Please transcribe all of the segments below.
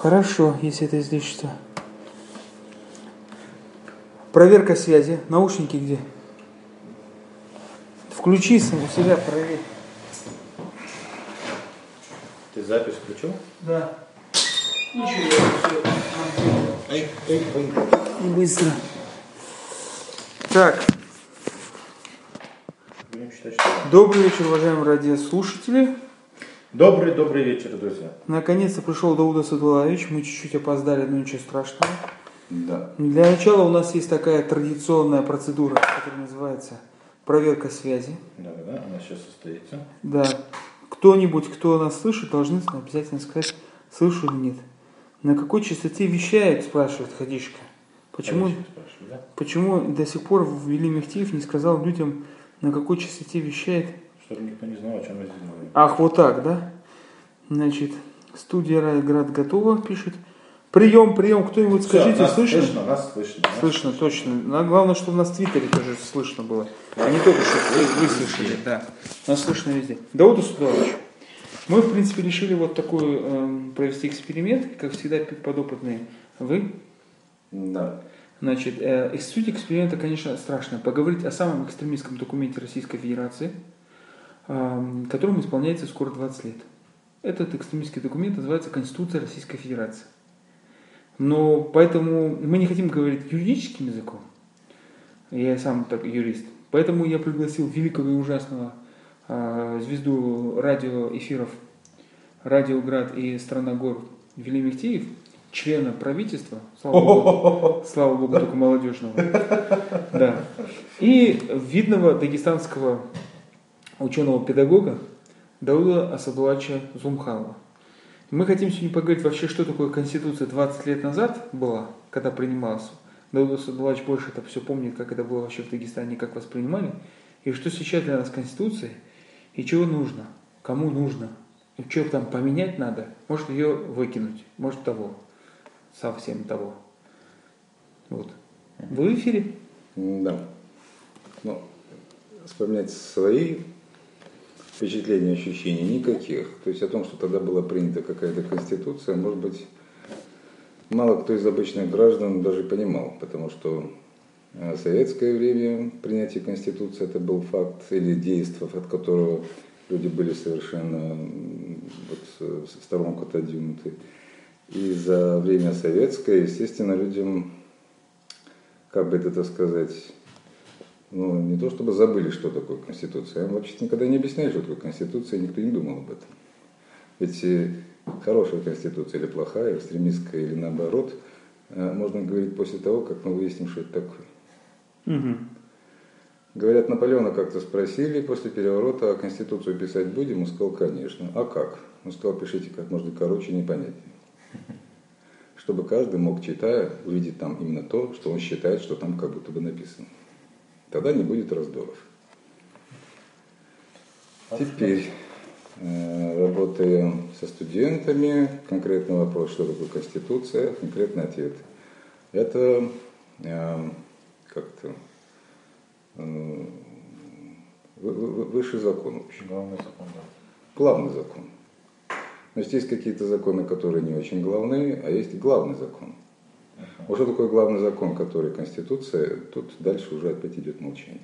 Хорошо, если это излишество. Проверка связи. Наушники где? Включи у себя, проверь. Ты запись включил? Да. Ничего, Эй, эй, эй. Не быстро. Так, добрый вечер, уважаемые радиослушатели. Добрый, добрый вечер, друзья. Наконец-то пришел Дауда Садулаевич. Мы чуть-чуть опоздали, но ничего страшного. Да. Для начала у нас есть такая традиционная процедура, которая называется проверка связи. Да, да, она сейчас состоится. Да. Кто-нибудь, кто нас слышит, должны обязательно сказать, слышу или нет. На какой частоте вещает, спрашивает Хадишка. Почему, спрашиваю, да? почему до сих пор Вели Мехтиев не сказал людям, на какой частоте вещает? Чтобы никто не знал, о чем мы здесь говорим. Ах, вот так, да? Значит, студия Райград готова, пишет. Прием, прием, кто-нибудь скажите, нас слышно? слышно? Нас слышно. нас Слышно, точно. Но главное, чтобы нас в Твиттере тоже слышно было. А не только, чтобы вы, слышали. Да. Нас слышно везде. Дауда Судович, мы, в принципе, решили вот такой эм, провести эксперимент, как всегда, подопытные. Вы, Да. Значит, э, суть эксперимента, конечно, страшная. Поговорить о самом экстремистском документе Российской Федерации, которому исполняется скоро 20 лет. Этот экстремистский документ называется Конституция Российской Федерации. Но поэтому мы не хотим говорить юридическим языком. Я сам так юрист. Поэтому я пригласил великого и ужасного э, звезду радиоэфиров Радиоград и Страна гор Вели Мехтиев, члена правительства, слава богу, слава богу, только молодежного. Да. И видного дагестанского ученого-педагога Дауда Асадулача Зумханова. Мы хотим сегодня поговорить вообще, что такое Конституция 20 лет назад была, когда принималась. Дауда Асадулач больше это все помнит, как это было вообще в Дагестане, как воспринимали. И что сейчас для нас Конституция, и чего нужно, кому нужно, и что там поменять надо, может ее выкинуть, может того, совсем того. Вот. Вы в эфире? Да. Ну, вспоминать свои впечатления, ощущений никаких. То есть о том, что тогда была принята какая-то конституция, может быть, мало кто из обычных граждан даже понимал, потому что э, в советское время принятие конституции это был факт или действие, от которого люди были совершенно вот, э, в сторонку отодвинуты. И за время советское, естественно, людям, как бы это так сказать, ну, не то чтобы забыли, что такое Конституция, а вообще никогда не объясняли, что такое Конституция, и никто не думал об этом. Ведь э, хорошая Конституция или плохая, экстремистская или наоборот, э, можно говорить после того, как мы выясним, что это такое. Угу. Говорят, Наполеона как-то спросили после переворота, а Конституцию писать будем? Он сказал, конечно. А как? Он сказал, пишите как можно короче, непонятнее. Чтобы каждый мог, читая, увидеть там именно то, что он считает, что там как будто бы написано. Тогда не будет раздоров. Теперь, э, работая со студентами, конкретный вопрос, что такое Конституция, конкретный ответ. Это э, как-то э, вы- вы- высший закон вообще. Главный закон, да. Главный закон. Значит, есть какие-то законы, которые не очень главные, а есть главный закон. Вот что такое главный закон, который Конституция, тут дальше уже опять идет молчание.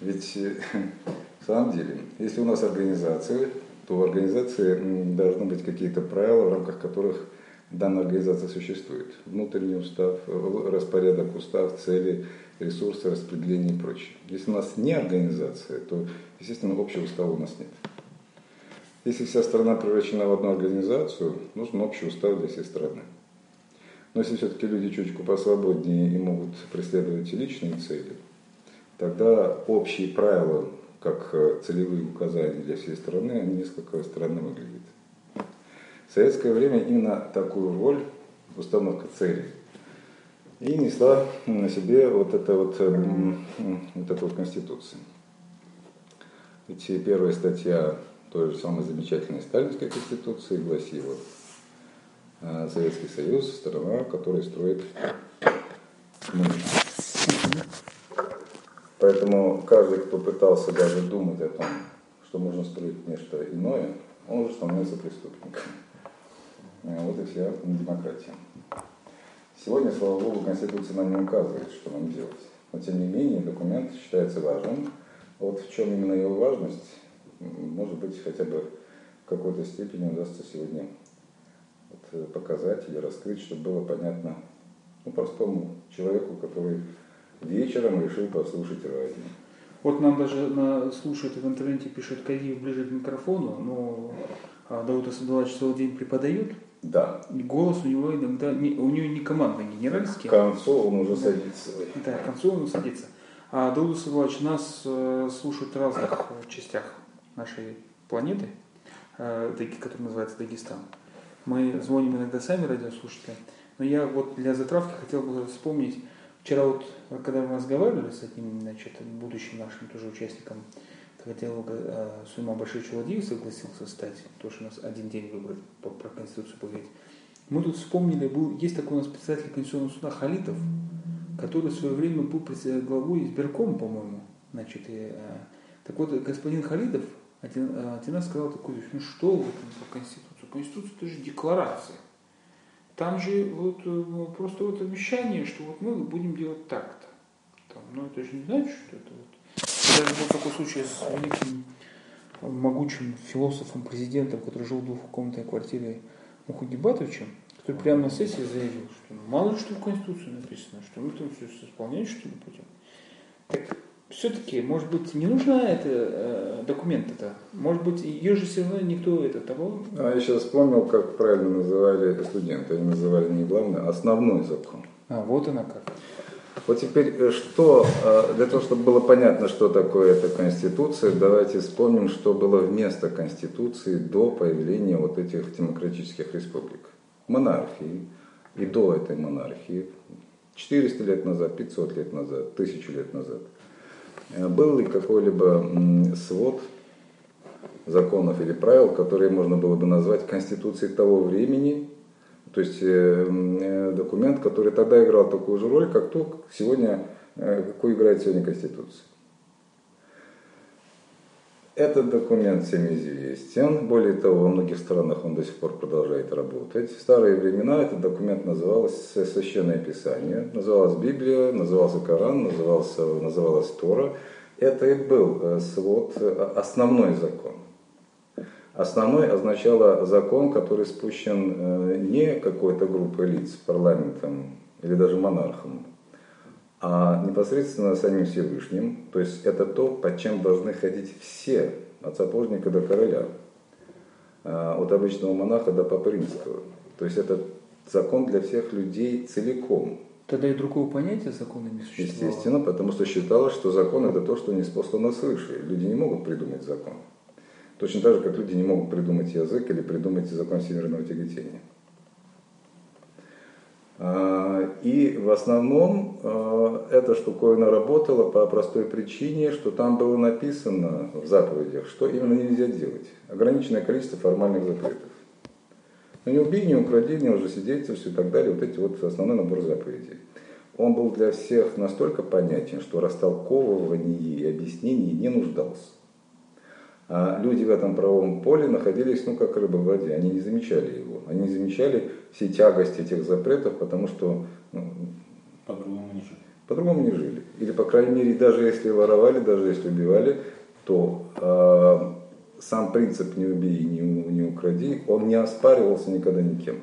Ведь э, в самом деле, если у нас организация, то в организации должны быть какие-то правила, в рамках которых данная организация существует. Внутренний устав, э, распорядок, устав, цели, ресурсы, распределение и прочее. Если у нас не организация, то, естественно, общего устава у нас нет. Если вся страна превращена в одну организацию, нужен общий устав для всей страны. Но если все-таки люди чуточку посвободнее и могут преследовать личные цели, тогда общие правила, как э, целевые указания для всей страны, они несколько странно выглядят. В советское время именно такую роль установка целей и несла на себе вот эта вот, эм, вот эта вот конституция. Ведь первая статья той же самой замечательной сталинской конституции гласила э, Советский Союз – страна, которая строит коммунизм. Поэтому каждый, кто пытался даже думать о том, что можно строить нечто иное, он уже становится преступником. Э, Вот и вся демократия. Сегодня, слава богу, Конституция нам не указывает, что нам делать. Но тем не менее документ считается важным. Вот в чем именно его важность, может быть, хотя бы в какой-то степени удастся сегодня вот, э, показать или раскрыть, чтобы было понятно ну, простому человеку, который вечером решил послушать радио. Вот нам даже на, слушают и в интернете пишут, Кадиев ближе к микрофону, но а, Даут Асадулович целый день преподает, Да, и голос у него иногда, не, у него не командный, к генеральский, концу он уже садится. да, к концу он садится. А Даут Асадулович нас э, слушают в разных э, частях нашей планеты, э, которая называется Дагестан. Мы звоним иногда сами радиослушатели, но я вот для затравки хотел бы вспомнить, вчера вот, когда мы разговаривали с одним, значит, будущим нашим тоже участником этого диалога, э, Суйма Башир Чуладиев согласился стать, тоже у нас один день выбрать, про Конституцию поговорить. Мы тут вспомнили, был, есть такой у нас председатель Конституционного суда Халитов, который в свое время был главой избиркома, по-моему. Значит, и, э, так вот, господин Халидов один, э, один раз сказал такую вещь, ну что вы там про Конституцию? Конституция это же декларация. Там же вот э, просто вот обещание, что вот мы будем делать так-то. Там, ну это же не значит, что это вот. Даже был такой случай с великим э, могучим философом, президентом, который жил в двухкомнатной квартире Мухагибатовичем, который прямо на сессии заявил, что ну, мало ли что в Конституции написано, что мы там все исполнять что ли будем. Так все-таки, может быть, не нужна эта э, документ это? Может быть, ее же все равно никто это того. А я сейчас вспомнил, как правильно называли студенты. Они называли не главный, а основной закон. А, вот она как. Вот теперь, э, что, э, для того, чтобы было понятно, что такое эта Конституция, давайте вспомним, что было вместо Конституции до появления вот этих демократических республик. Монархии и до этой монархии, 400 лет назад, 500 лет назад, 1000 лет назад, был ли какой-либо свод законов или правил, которые можно было бы назвать Конституцией того времени, то есть э, э, документ, который тогда играл такую же роль, как то, сегодня, э, какую играет сегодня Конституция. Этот документ всем известен. Более того, во многих странах он до сих пор продолжает работать. В старые времена этот документ назывался Священное Писание, называлась Библия, назывался Коран, назывался, называлась Тора. Это и был э, свод, э, основной закон. Основной означало закон, который спущен э, не какой-то группой лиц, парламентом или даже монархом, а непосредственно самим Всевышним. То есть это то, под чем должны ходить все, от сапожника до короля, а, от обычного монаха до папы римского. То есть это закон для всех людей целиком. Тогда и другого понятия закона не существовало. Естественно, потому что считалось, что закон это то, что не спослано свыше. Люди не могут придумать закон. Точно так же, как люди не могут придумать язык или придумать закон всемирного тяготения. А, И в основном а, эта штуковина работала по простой причине, что там было написано в заповедях, что именно нельзя делать. Ограниченное количество формальных запретов. Ну не убей, не укради, не лжесвидетельствуй и так далее. Вот эти вот основной набор заповедей. Он был для всех настолько понятен, что растолковывания и объяснений не нуждался. А люди в этом правовом поле находились, ну, как рыба в воде. Они не замечали его. Они не замечали все тягости этих запретов, потому что ну, По-другому не жили. по-другому не жили. Или, по крайней мере, даже если воровали, даже если убивали, то э, сам принцип «не убей не, не укради», он не оспаривался никогда никем.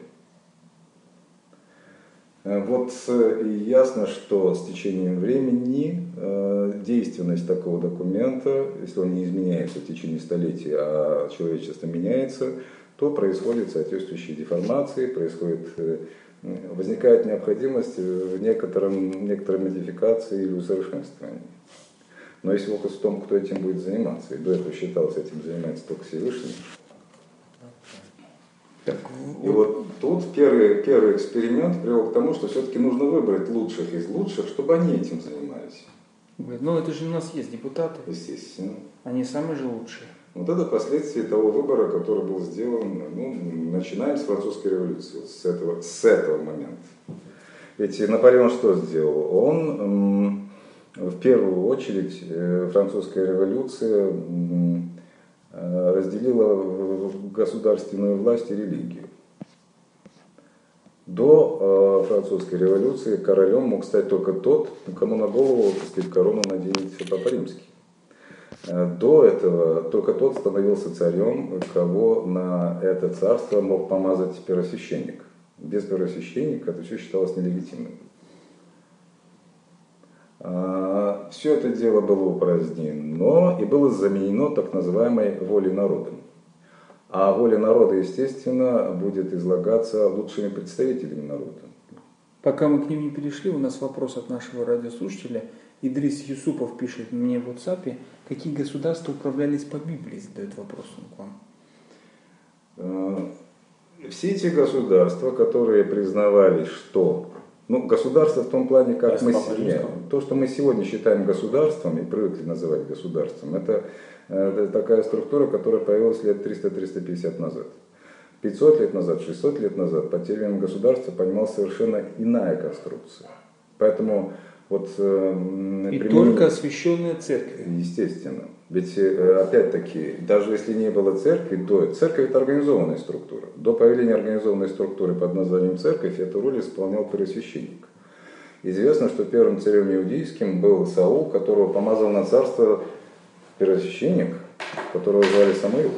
Э, Вот э, и ясно, что с течением времени э, действенность такого документа, если он не изменяется в течение столетий, а человечество меняется, то происходят соответствующие деформации, происходит, э, возникает необходимость в некотором, некоторой модификации или усовершенствовании. Но если вопрос в том, кто этим будет заниматься, и до этого считалось, этим занимается только Всевышний, и вот тут первый, первый эксперимент привел к тому, что все-таки нужно выбрать лучших из лучших, чтобы они этим занимались. ну это же у нас есть депутаты, Естественно. они самые же лучшие. Вот это последствия того выбора, который был сделан, ну, начиная с французской революции, вот с этого, с этого момента. Ведь Наполеон что сделал? Он в первую очередь э, французская революция э, разделила государственную власть и религию. До э, французской революции королем мог стать только тот, кому на голову, так сказать, корону наденет Папа Римский. Э, до этого только тот становился царем, кого на это царство мог помазать первосвященник. Без первосвященника это все считалось нелегитимным. А, все это дело было упразднено и было заменено так называемой волей народа. А воля народа, естественно, будет излагаться лучшими представителями народа. Пока мы к ним не перешли, у нас вопрос от нашего радиослушателя. Идрис Юсупов пишет мне в WhatsApp, какие государства управлялись по Библии, задает вопрос он к вам. Э, все эти государства, которые признавали, что ну, государство в том плане, как мы сегодня, то, что мы сегодня считаем государством и привыкли называть государством, это это такая структура, которая появилась лет 300-350 назад. 500 лет назад, 600 лет назад под термином государства понималась совершенно иная конструкция. Поэтому вот... Э, И только освященная церковь. Естественно. Ведь, э, опять-таки, даже если не было церкви, до церковь это организованная структура. До появления организованной структуры под названием церковь эту роль исполнял первосвященник. Известно, что первым царем иудейским был Саул, которого помазал на царство первосвященник, которого звали Самуил.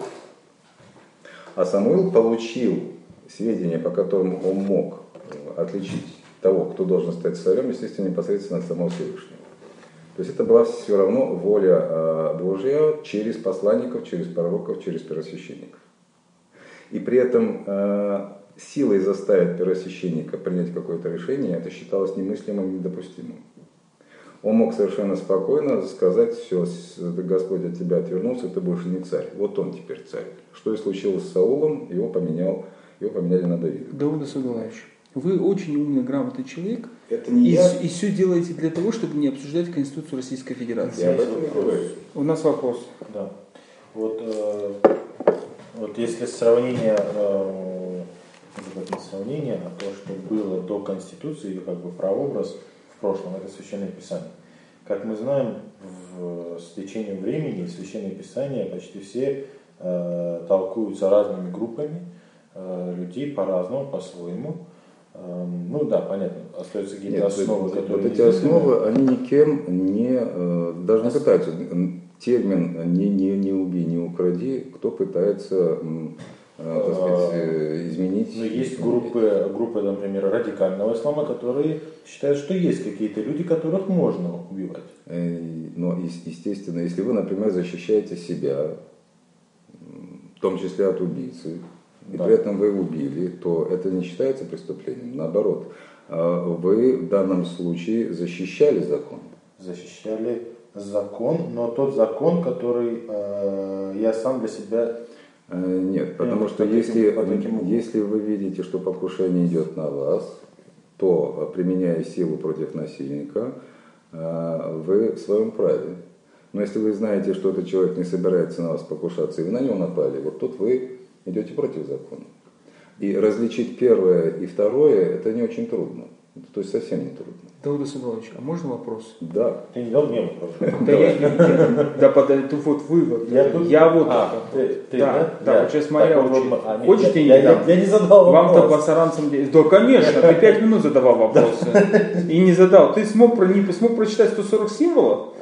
А Самуил получил сведения, по которым он мог э, отличить того, кто должен стать царем, естественно, непосредственно от самого Всевышнего. То есть это была все равно воля э, Божья через посланников, через пророков, через первосвященников. И при этом э, силой заставить первосвященника принять какое-то решение, это считалось немыслимым и недопустимым он мог совершенно спокойно сказать, все, Господь от тебя отвернулся, ты больше не царь. Вот он теперь царь. Что и случилось с Саулом, его, поменял, его поменяли на Давида. Давуда Садулаевич, вы очень умный, грамотный человек. Это не и, я. и все делаете для того, чтобы не обсуждать Конституцию Российской Федерации. Я об этом говорю. У нас вопрос. Да. Вот, э, вот если сравнение, э, сравнение, то, что было до Конституции, как бы прообраз – прошлом, это Священное Писание. Как мы знаем, в, с течением времени Священное Писание почти все э, толкуются разными группами э, людей по-разному, по-своему. Э, ну да, понятно, остаются какие-то Нет, основы, вот, которые... Вот эти основы, они никем не, э, даже не пытаются, термин «не, не, не убей, не укради», кто пытается Э, так сказать, э, изменить. Но есть группы, группы, например, радикального ислама, которые считают, что есть какие-то люди, которых можно убивать. Но, естественно, если вы, например, защищаете себя, в том числе от убийцы, и да. при этом вы убили, то это не считается преступлением. Наоборот, вы в данном случае защищали закон. Защищали закон, но тот закон, который э, я сам для себя Э, нет, потому что если, если вы видите, что покушение идет на вас, то, применяя силу против насильника, э, вы в своем праве. Но если вы знаете, что этот человек не собирается на вас покушаться, и вы на него напали, вот тут вы идете против закона. И различить первое и второе, это не очень трудно. То есть совсем не трудно. Дауда Садович, а можно вопрос? Да. Ты не дал мне вопрос. Да, я, я, да, подожди, вот вывод. Я, тут... вот а, ты, ты, да, да, вот сейчас моя так, очередь. А, Хочешь, я, я, я, я не задал вопрос. Вам-то басаранцам... Да, конечно, ты пять минут задавал вопросы. И не задал. Ты смог, про, не смог прочитать 140 символов?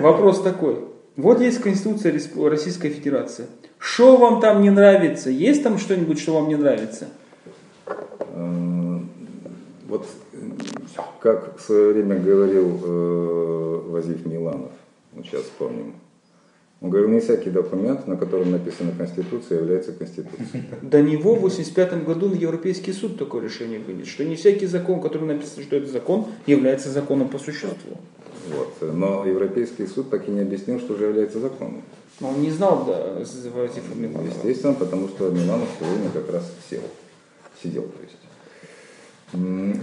Вопрос такой. Вот есть Конституция Российской Федерации. Что вам там не нравится? Есть там что-нибудь, что вам не нравится? Вот как в свое время говорил э, Вазиф Миланов, сейчас вспомним, он говорил, не всякий документ, на котором написана Конституция, является Конституцией. До него в 1985 году на Европейский суд такое решение вынес, что не всякий закон, который написан, что это закон, является законом по существу. Вот. Но Европейский суд так и не объяснил, что же является законом. Но он не знал да, Вазифа Миланова. Естественно, потому что Миланов в то время как раз сел, сидел, то есть.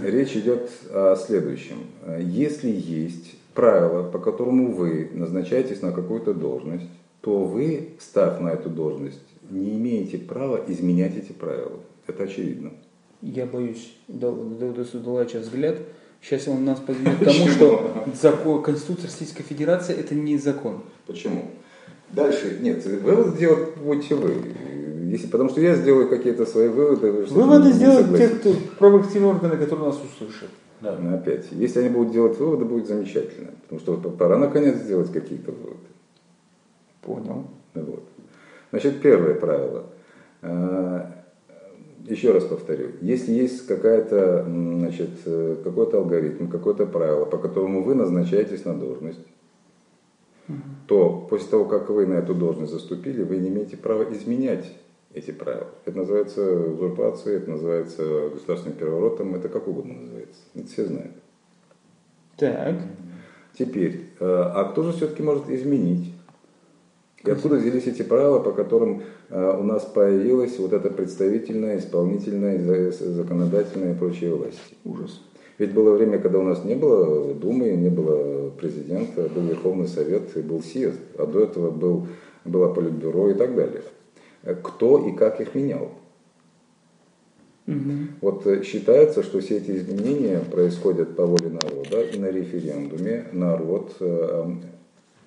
Речь идет о следующем. Если есть правило, по которому вы назначаетесь на какую-то должность, то вы, став на эту должность, не имеете права изменять эти правила. Это очевидно. Я боюсь, Дауда Судулача взгляд. Сейчас он нас подведет к тому, что закон, Конституция Российской Федерации это не закон. Почему? Дальше, нет, вывод делать будете вы. если, потому что я сделаю какие-то свои выводы. вы Выводы сделают те, кто правоактивные органы, которые нас услышат. Да. Но опять, если они будут делать выводы, будет замечательно. Потому что вот пора наконец сделать какие-то выводы. Понял. Вот. Значит, первое правило. А, Еще раз повторю. Если есть какая-то, значит, э, какой-то алгоритм, какое-то правило, по которому вы назначаетесь на должность, то после того, как вы на эту должность заступили, вы не имеете права изменять эти правила. Это называется узурпацией, это называется государственным переворотом, это как угодно называется. Это все знают. Так. Теперь, э, а кто же все-таки может изменить? И откуда взялись эти правила, по которым э, у нас появилась вот эта представительная, исполнительная, за- законодательная и прочие власти? Ужас. Ведь было время, когда у нас не было Думы, не было президента, был Верховный Совет и был съезд, а до этого был, было Политбюро и так далее. Кто и как их менял? Мгм. Вот э, считается, что все эти изменения происходят по воле народа, и на референдуме народ, э,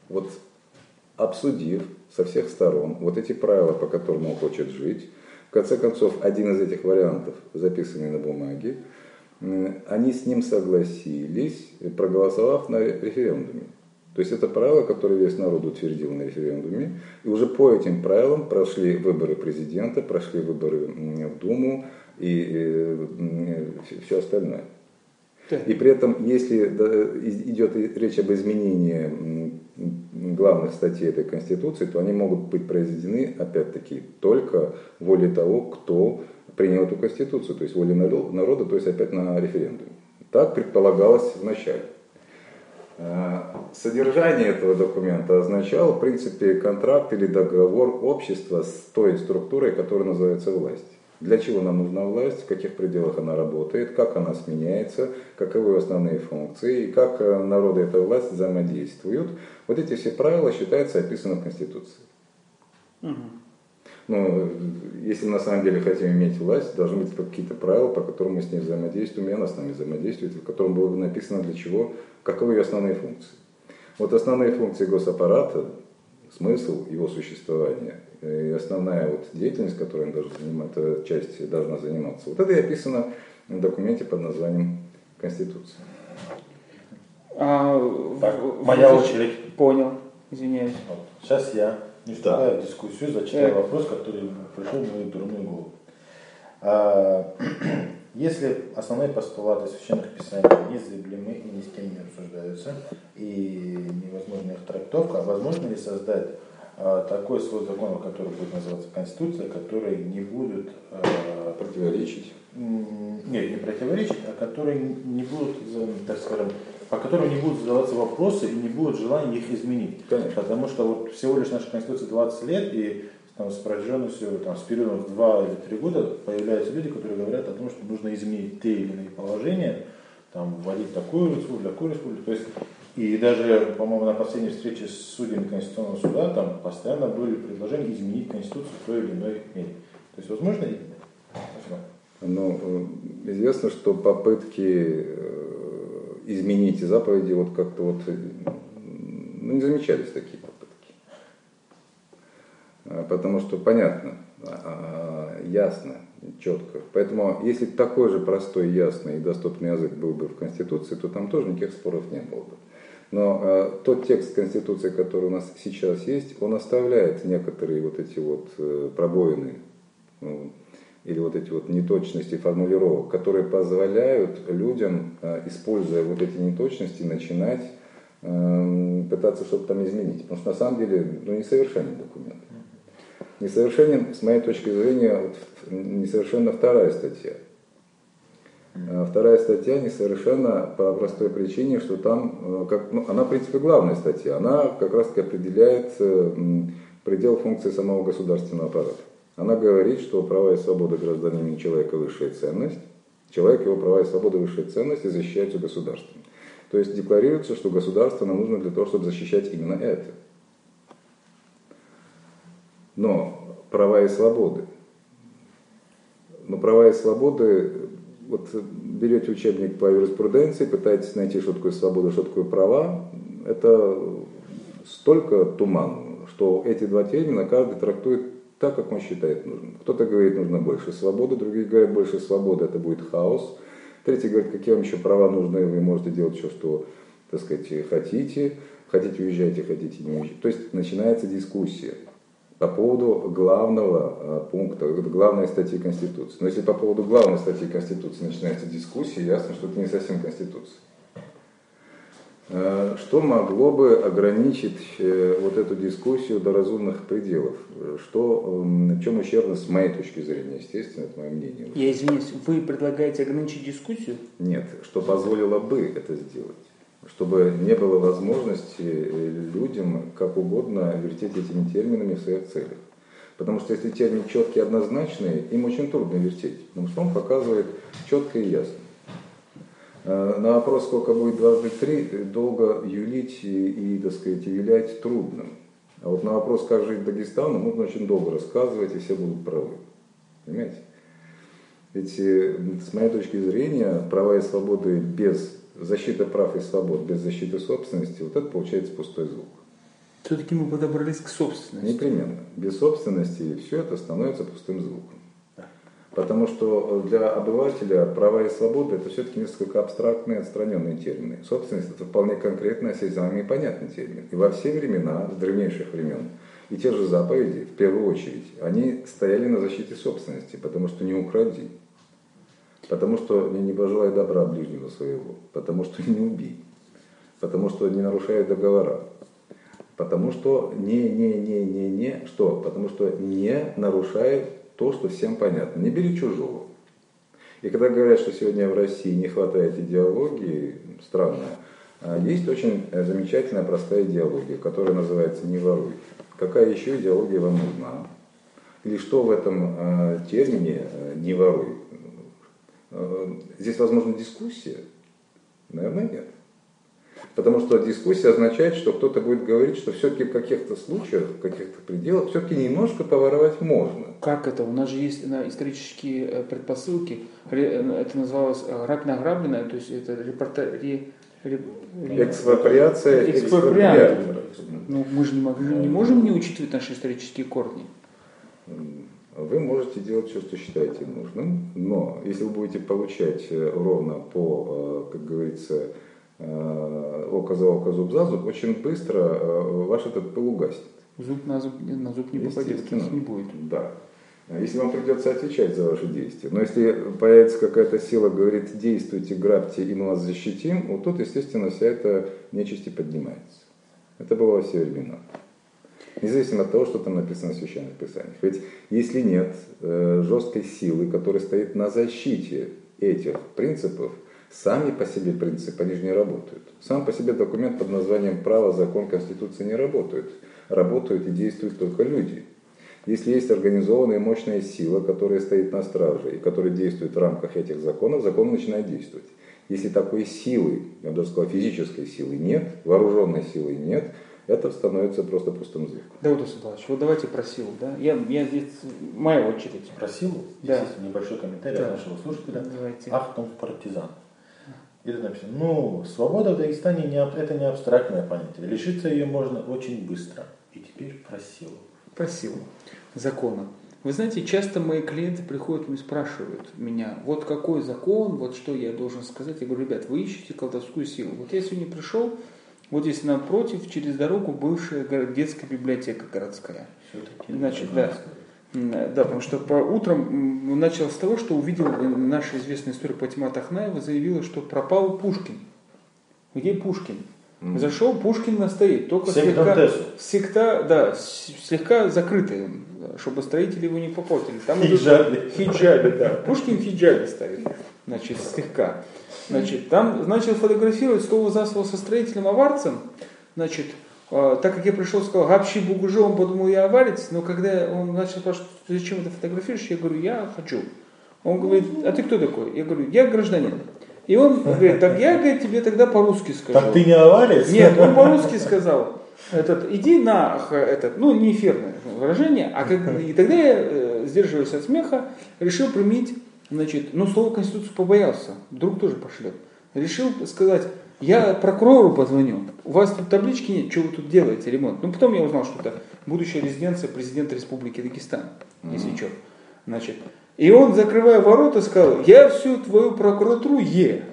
вот обсудив со всех сторон вот эти правила, по которым он хочет жить, в конце концов, один из этих вариантов, записанный на бумаге, они с ним согласились, проголосовав на референдуме. То есть это правило, которое весь народ утвердил на референдуме. И уже по этим правилам прошли выборы президента, прошли выборы в Думу и все остальное. И при этом, если и- идет и речь об изменении главных статей этой Конституции, то они могут быть произведены, опять-таки, только волей того, кто принял эту Конституцию, то есть волей наро- народа, то есть опять на референдуме. Так предполагалось вначале. А, Содержание этого документа означало, в принципе, контракт или договор общества с той структурой, которая называется власть. Для чего нам нужна власть, в каких пределах она работает, как она сменяется, каковы основные функции, и как э, народы и эта власть взаимодействуют. Вот эти все правила считаются описаны в Конституции. Ну, если мы на самом деле хотим иметь власть, должны быть какие-то правила, по которым мы с ней взаимодействуем, и она с нами действует, в котором было бы написано для чего, каковы ее основные функции. Вот основные функции госаппарата, смысл его существования и основная вот деятельность, которой он должен заниматься, эта часть должна заниматься, вот это и описано в документе под названием Конституция. А, Так, в- моя в- очередь. Понял. Извиняюсь. Вот. Сейчас я, не вступая в дискуссию, зачитаю Э. вопрос, который пришел в мою дурную голову. А, Если основные постулаты священных писаний незыблемы и ни с кем не обсуждаются, и невозможна их трактовка, возможно ли создать а, такой свой закон, который будет называться Конституция, который не будет а, Противоречить. Нет, не противоречить, а которые не будут, за- так скажем, по которым не будут задаваться вопросы и не будет желания их изменить. Конечно. Потому что вот всего лишь наша Конституция 20 лет, и там, с протяженностью там, с периодом в 2 или 3 года появляются люди, которые говорят о том, что нужно изменить те или иные положения, там, вводить такую республику, такую республику. То есть, и даже, по-моему, на последней встрече с судьями Конституционного суда там постоянно были предложения изменить Конституцию в той или иной мере. То есть, возможно, и-. Ну, э, известно, что попытки изменить заповеди вот как-то вот э, ну, не замечались такие попытки. А, Потому что понятно, а, а, ясно, четко. Поэтому если такой же простой, ясный и доступный язык был бы в Конституции, то там тоже никаких споров не было бы. Но э, тот текст Конституции, который у нас сейчас есть, он оставляет некоторые вот эти вот э, пробоины, ну, или вот эти вот неточности формулировок, которые позволяют людям, э, используя вот эти неточности, начинать э, пытаться что-то там изменить. Потому что на самом деле ну, несовершенен документ. Несовершенен, с моей точки зрения, вот, несовершенна вторая статья. А Вторая статья несовершенна по простой причине, что там, э, как, ну, она, в принципе, главная статья. Она как раз таки определяет э, предел функции самого государственного аппарата. Она говорит, что права и свободы гражданина человека высшая ценность, человек, его права и свободы высшая ценность и защищаются государством. То есть декларируется, что государство нам нужно для того, чтобы защищать именно это. Но права и свободы. Но права и свободы, вот берете учебник по юриспруденции, пытаетесь найти, что такое свобода, что такое права, это столько туман, что эти два термина каждый трактует так, как он считает нужным. Кто-то говорит, нужно больше свободы, другие говорят, больше свободы, это будет хаос. Третий говорит, какие вам еще права нужны, вы можете делать все, что, так сказать, хотите. Хотите уезжайте, хотите не уезжайте. То есть начинается дискуссия по поводу главного а, пункта, главной статьи Конституции. Но если по поводу главной статьи Конституции начинается дискуссия, ясно, что это не совсем Конституция. А, что могло бы ограничить э, вот эту дискуссию до разумных пределов? Что, в чем ущербность, с моей точки зрения, естественно, это мое мнение. Я извиняюсь, вы предлагаете ограничить дискуссию? Нет, что позволило бы это сделать чтобы не было возможности э, людям как угодно вертеть этими терминами в своих целях. Потому что если термин четкий и однозначный, им очень трудно вертеть, потому что он показывает четко и ясно. Э, на вопрос, сколько будет дважды три, долго юлить и, и так сказать, вилять трудно. А вот на вопрос, как жить в Дагестане, можно очень долго рассказывать, и все будут правы. Понимаете? Ведь э, с моей точки зрения, права и свободы без защита прав и свобод без защиты собственности, вот это получается пустой звук. Все-таки мы подобрались к собственности. Непременно. Без собственности все это становится пустым звуком. Потому что для обывателя права и свободы это все-таки несколько абстрактные, отстраненные термины. Собственность это вполне конкретный, осязаемый и понятный термин. И во все времена, с древнейших времен, и те же заповеди, в первую очередь, они стояли на защите собственности, потому что не укради, Потому что не, пожелай добра ближнего своего, потому что не убей, потому что не нарушай договора, потому что не, не, не, не, не, что? Потому что не нарушает то, что всем понятно. Не бери чужого. И когда говорят, что сегодня в России не хватает идеологии, странно, а есть очень замечательная простая идеология, которая называется «не воруй». Какая еще идеология вам нужна? Или что в этом э, термине э, «не воруй»? Э, здесь возможна дискуссия? Наверное, нет. Потому что дискуссия означает, что кто-то будет говорить, что все-таки в каких-то случаях, в каких-то пределах, все-таки немножко поворовать можно. Как это? У нас же есть исторические э, предпосылки. Э, это называлось рабина-грабина, то есть это репортаж... Экспроприация, экспроприация. Ну, мы же не, можем, не можем не учитывать наши исторические корни вы можете делать все, что считаете нужным, но если вы будете получать э, ровно по, э, как говорится, э, око за око, зуб за зуб, очень быстро ваш этот пыл угаснет. Зуб на зуб, на зуб не попадет, не будет. Да. Если вам придется отвечать за ваши действия. Но если появится какая-то сила, говорит, действуйте, грабьте, и мы вас защитим, вот тут, естественно, вся эта нечисть поднимается. Это было во все времена независимо от того, что там написано в священных писаниях. Ведь если нет э, жесткой силы, которая стоит на защите этих принципов, сами по себе принципы, они же не работают. Сам по себе документ под названием «Право, закон, конституция» не работают. Работают и действуют только люди. Если есть организованная и мощная сила, которая стоит на страже и которая действует в рамках этих законов, закон начинает действовать. Если такой силы, я бы даже сказал, физической силы нет, вооруженной силы нет, это становится просто пустым звуком. Давуд Усадович, вот давайте про силу. Да? Я, я здесь, моя очередь. Про силу? Да. Здесь небольшой комментарий да. от нашего слушателя. Давайте. Ахтунг партизан. И это написано, ну, свобода в Дагестане не, это не абстрактное понятие. Лишиться ее можно очень быстро. И теперь про силу. Про силу закона. Вы знаете, часто мои клиенты приходят и спрашивают меня, вот какой закон, вот что я должен сказать. Я говорю, ребят, вы ищете колдовскую силу. Вот я сегодня пришел, вот здесь напротив, через дорогу, бывшая детская библиотека городская. Значит, да. Да, потому что по утром начал с того, что увидел наша известная история Патима Тахнаева, заявила, что пропал Пушкин. Где Пушкин? Mm. Зашел, Пушкин стоит, только слегка, слегка, да, слегка закрытый, чтобы строители его не попортили. Там хиджабе. Хиджабе, да. Пушкин в хиджабе стоит, значит, слегка. Значит, там начал фотографировать стол за со строителем аварцем. Значит, э, так как я пришел, сказал, гапщи бугуже, он подумал, я аварец, но когда он начал спрашивать, зачем это фотографируешь, я говорю, я хочу. Он говорит, а ты кто такой? Я говорю, я гражданин. И он говорит, так я говорит, тебе тогда по-русски скажу. Так ты не аварец? Нет, он по-русски сказал. Этот, иди на этот, ну не эфирное выражение, а как, и тогда я, э, сдерживаясь от смеха, решил применить Значит, ну, слово Конституцию побоялся, вдруг тоже пошлет. Решил сказать, Я прокурору позвоню. У вас тут таблички нет, что вы тут делаете, ремонт. Ну, потом я узнал, что это будущая резиденция президента Республики Дагестан, если что. Значит, и он, закрывая ворота, сказал, я всю твою прокуратуру е.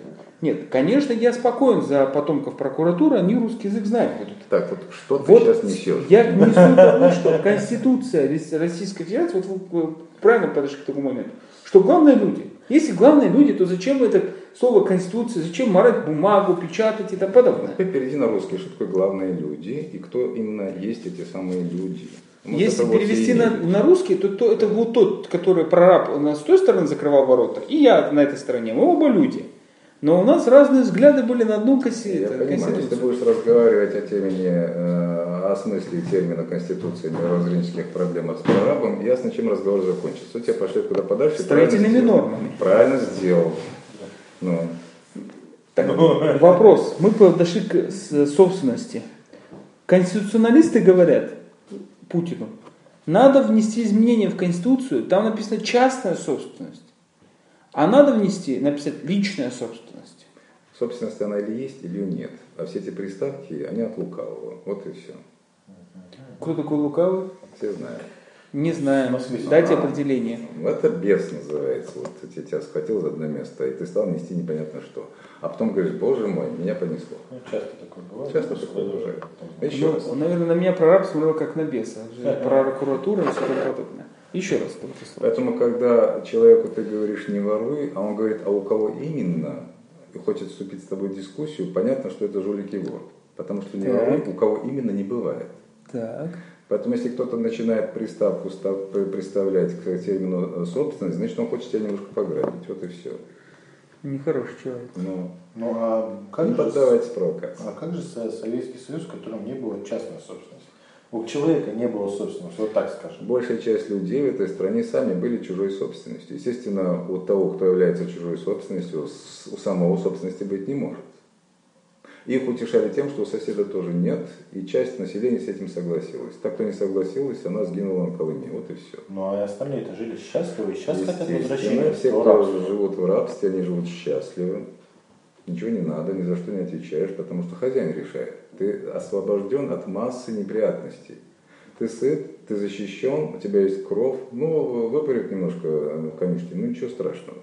Нет, конечно, я спокоен за потомков прокуратуры, они русский язык знать будут. Так, вот что ты Вот сейчас несешь? я несу тому, что Конституция Рос- Российской Федерации, вот вы вы правильно подошли к такому моменту, что главные люди. Если главные люди, то зачем это слово Конституция, зачем марать бумагу, печатать и тому подобное? Теперь перейди на русский, что такое главные люди и кто именно есть эти самые люди. Вот Если перевести на, на русский, то, то это вот тот, который прораб у нас с той стороны закрывал ворота, и я на этой стороне. Мы оба люди. Но у нас разные взгляды были на одну коси- Я если ты конституцию. будешь разговаривать о темени, э, о смысле термина Конституции, мировоззренческих проблемах с прорабом, ясно, чем разговор закончится. Тебя пошли куда подальше. Строительными правильно сделал. нормами. Правильно сделал. Ну, Вопрос. Мы подошли к собственности. Конституционалисты говорят Путину, надо внести изменения в Конституцию, там написано частная собственность. А надо внести, написать личная собственность. собственность она или есть, или нет. А все эти приставки, они от лукавого. Вот и все. Кто такой лукавый? Все знают. Не в смысле? Дайте А. определение. Это бес называется. Вот я тебя схватил за одно место, и ты стал нести непонятно что. А потом говоришь, боже мой, меня понесло. Ну, часто такое бывает. Часто такое бывает. Еще Ну, раз. он, наверное, на меня прораб смотрел как на беса. Про прокуратуру и все подобное. Еще раз. Поэтому, когда человеку ты говоришь не воруй, а он говорит, а у кого именно, и хочет вступить с тобой в дискуссию, понятно, что это жулик и вор. Потому что не воруй, у кого именно не бывает. Так. Поэтому, если кто-то начинает приставку став- при- представлять к термину э, собственность, значит, он хочет тебя немножко пограбить. Вот и все. Нехороший человек. Ну, Ну, а как не же, поддавайтесь провокации. а как же Со- Советский Союз, в котором не было частной собственности? У человека не было собственности, вот так скажем. Большая часть людей в этой стране сами были чужой собственностью. Естественно, у того, кто является чужой собственностью, у самого собственности быть не может. Их утешали тем, что у соседа тоже нет, и часть населения с этим согласилась. Так, кто не согласилась, она сгинула на Колыме. Вот и все. Ну, а остальные-то жили счастливо, и сейчас хотят возвращения. Все, в кто рабство. живут в рабстве, они живут счастливо. Ничего не надо, ни за что не отвечаешь, потому что хозяин решает. Ты освобожден от массы неприятностей. Ты сыт, ты защищен, у тебя есть кровь. Ну, выпарит немножко э, камешки, ну ничего страшного.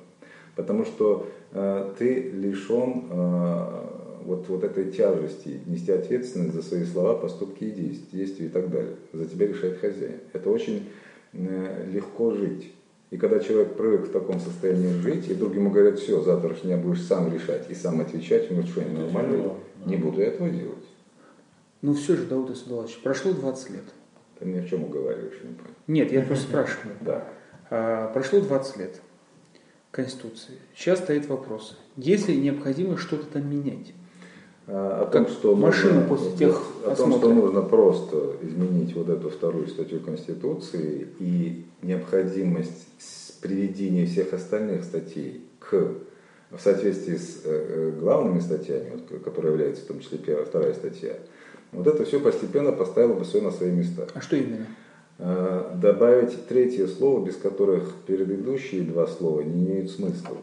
Потому что э, ты лишен э, вот, вот этой тяжести, нести ответственность за свои слова, поступки и действия, действия и так далее. За тебя решает хозяин. Это очень э, легко жить. И когда человек привык в таком состоянии жить, и вдруг ему говорят, все, завтра дня будешь сам решать и сам отвечать, он говорит, что я нормально, не буду я этого делать. Ну все же, Дауд Асадулович, прошло 20 лет. Ты мне о чем уговариваешь, я не понял. Нет, я просто спрашиваю. Да. А, прошло 20 лет Конституции. Сейчас стоит вопрос, есть ли необходимость что-то там менять? А, О том, что машину нужно, после тех о том, что нужно просто изменить вот эту вторую статью Конституции и необходимость приведения всех остальных статей к в соответствии с э, э, главными статьями, вот, которые являются в том числе первая, вторая статья, вот это все постепенно поставило бы все на свои места. А что именно? Э, Добавить третье слово, без которых предыдущие два слова не имеют смысла.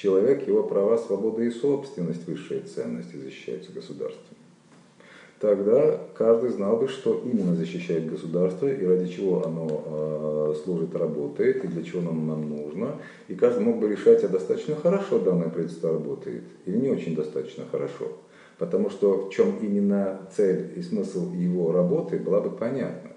Человек, его права, свобода и собственность, высшие ценности защищаются государством. Тогда каждый знал бы, что именно защищает государство и ради чего оно э, служит, работает, и для чего оно нам нужно. И каждый мог бы решать, а достаточно хорошо данное правительство работает или не очень достаточно хорошо. Потому что в чем именно цель и смысл его работы была бы понятна.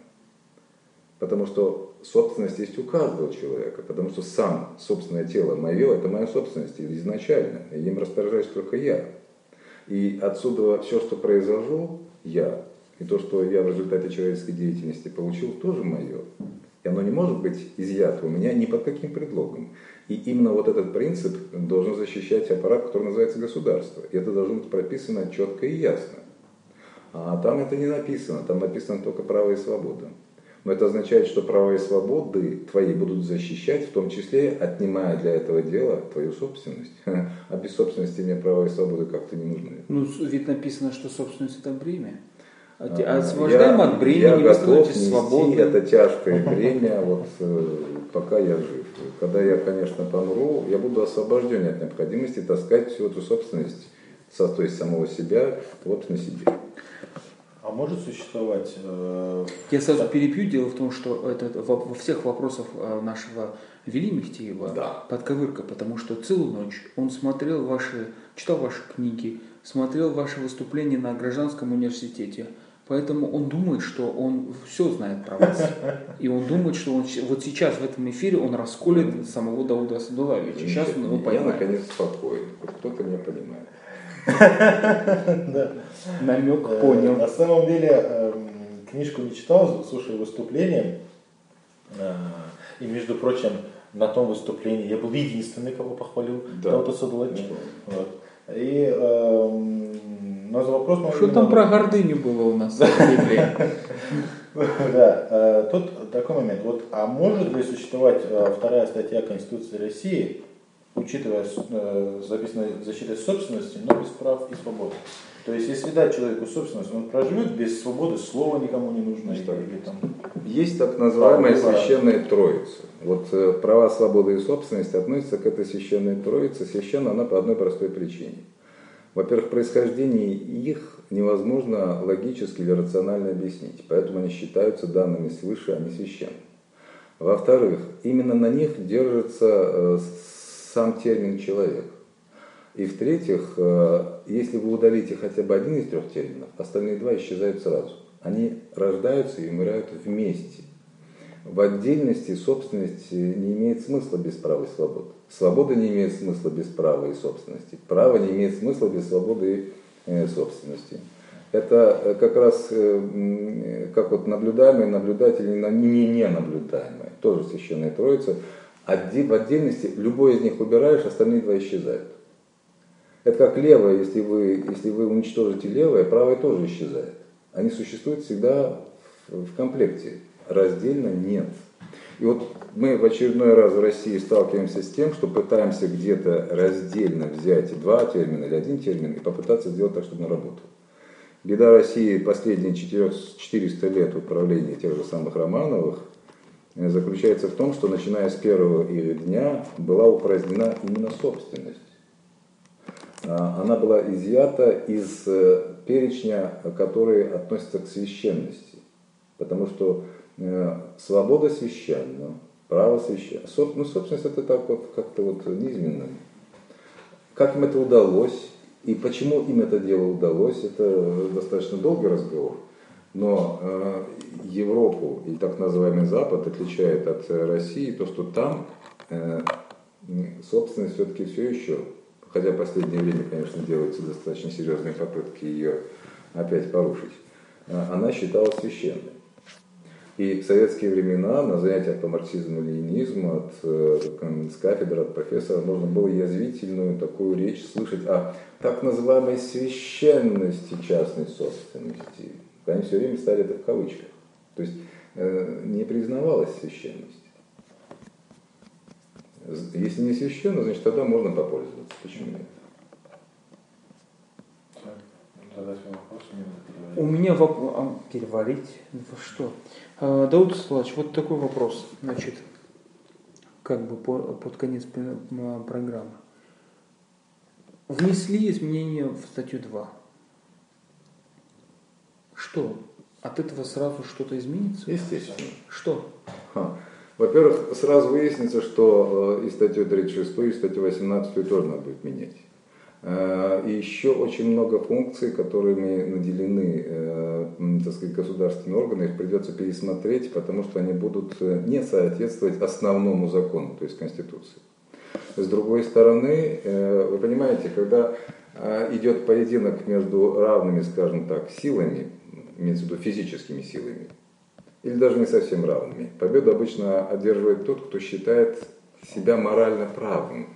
Потому что собственность есть у каждого человека, потому что сам собственное тело мое, это моя собственность изначально, и им распоряжаюсь только я. И отсюда все, что произвожу, я. И то, что я в результате человеческой деятельности получил, тоже мое. И оно не может быть изъято у меня ни под каким предлогом. И именно вот этот принцип должен защищать аппарат, который называется государство. И это должно быть прописано четко и ясно. А там это не написано, там написано только право и свобода. Но это означает, что права и свободы твои будут защищать, в том числе отнимая для этого дела твою собственность. А без собственности мне права и свободы как-то не нужны. Ну, ведь написано, что собственность это бремя. А А, Освобождаем я- от бремени, я готов нести свободны. это тяжкое бремя, вот э, пока я жив. Когда я, конечно, помру, я буду освобожден от необходимости таскать всю эту собственность то есть самого себя, вот на себе. А может существовать... Э, Я сразу перепью. Дело в том, что это во, во всех вопросах э, нашего Вели Мехтиева Да. подковырка, потому что целую ночь он смотрел ваши, читал ваши книги, смотрел ваши выступления на гражданском университете. Поэтому он думает, что он все знает про вас. И он думает, что он вот сейчас в этом эфире он расколет самого Дауда Садулавича. Сейчас он его Я поймает. наконец спокоен, кто-то меня понимает. Намек Э, понял. На самом деле, эм, книжку не читал, слушаю выступление. Э, И, между прочим, на том выступлении я был единственный, кого похвалил Да. Дауда Садуловича. Вот. И эм, но за вопрос Что там про гордыню было у нас? Да, э, тут такой момент. Вот, а может ли существовать вторая статья Конституции России, учитывая э, записанной защитой собственности, но без прав и свобод? То есть, если дать человеку собственность, он проживет без свободы, слова никому не нужно. Что? или там... Есть так называемая Право. священная троица. Вот э, права, свобода и собственность относятся к этой священной троице. Священна она по одной простой причине. Во-первых, происхождение их невозможно логически или рационально объяснить, поэтому они считаются данными свыше, а не священными. Во-вторых, именно на них держится э, сам термин «человек». И в-третьих, э, если вы удалите хотя бы один из трех терминов, остальные два исчезают сразу. Они рождаются и умирают вместе. В отдельности собственность не имеет смысла без права и свободы. Свобода не имеет смысла без права и собственности. Право не имеет смысла без свободы и э, собственности. Это э, как раз как вот наблюдаемые, наблюдатели, на- не ненаблюдаемые. Тоже священная троица. Отде- В отдельности любой из них убираешь, остальные два исчезают. Это как левое, если вы, если вы уничтожите левое, правое тоже исчезает. Они существуют всегда в, комплекте. Раздельно нет. И вот мы в очередной раз в России сталкиваемся с тем, что пытаемся где-то раздельно взять два термина или один термин и попытаться сделать так, чтобы он работал. Беда России последние 400 400 лет управления тех же самых Романовых заключается в том, что начиная с первого их дня была упразднена именно собственность. А, Она была изъята из э, перечня, который относится к священности. Потому что э, свобода священна, право священно. Ну, собственность это так вот как-то вот низменно. Как им это удалось и почему им это дело удалось, это достаточно долгий разговор. Но э, Европу и так называемый Запад отличает от э, России то, что там э, собственность все-таки все еще, хотя в последнее время, конечно, делаются достаточно серьезные попытки ее опять порушить, э, она считалась священной. И в советские времена на занятиях по марксизму и ленинизму от, э, с кафедры, от профессора можно было язвительную такую речь слышать о так называемой священности частной собственности. Они все время ставили это в кавычках. То есть э, не признавалась священность. Если не священно, значит тогда можно попользоваться. Почему нет? У меня вопрос... переварить? Ну, Что? А, Дауд Слач, вот такой вопрос. Значит, как бы по- под конец программы. Внесли изменения в статью 2. Что? От этого сразу что-то изменится? Естественно. Что? Ха. Во-первых, сразу выяснится, что э, и статью 36, и статью 18 тоже надо будет менять. Э, И еще очень много функций, которыми наделены э, так сказать, государственные органы, их придется пересмотреть, потому что они будут не соответствовать основному закону, то есть Конституции. С другой стороны, вы понимаете, когда идет поединок между равными, скажем так, силами, имеется в виду физическими силами, или даже не совсем равными. Победу обычно одерживает тот, кто считает себя морально правым.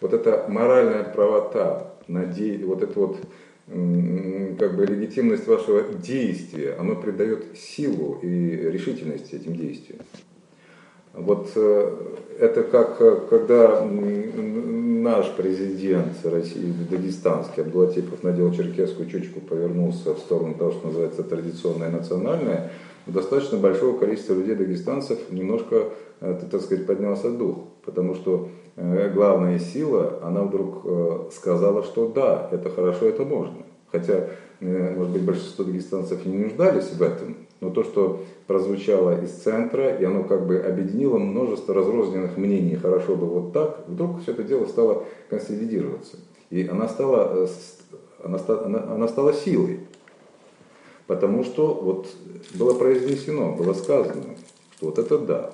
Вот эта моральная правота, вот эта вот как бы легитимность вашего действия, оно придает силу и решительность этим действиям. Вот э, это как э, когда наш президент России, дагестанский, Абдулатипов, надел черкесскую чучку, повернулся в сторону того, что называется традиционное национальное, достаточно большого количества людей, дагестанцев, немножко, э, так сказать, поднялся дух. Потому что главная сила, она вдруг сказала, что да, это хорошо, это можно. Хотя, может быть, большинство дагестанцев не нуждались в этом, но то, что прозвучало из центра, и оно как бы объединило множество разрозненных мнений, хорошо бы вот так, вдруг все это дело стало консолидироваться. И она стала, она, она, она стала силой. Потому что вот было произнесено, было сказано, что вот это да.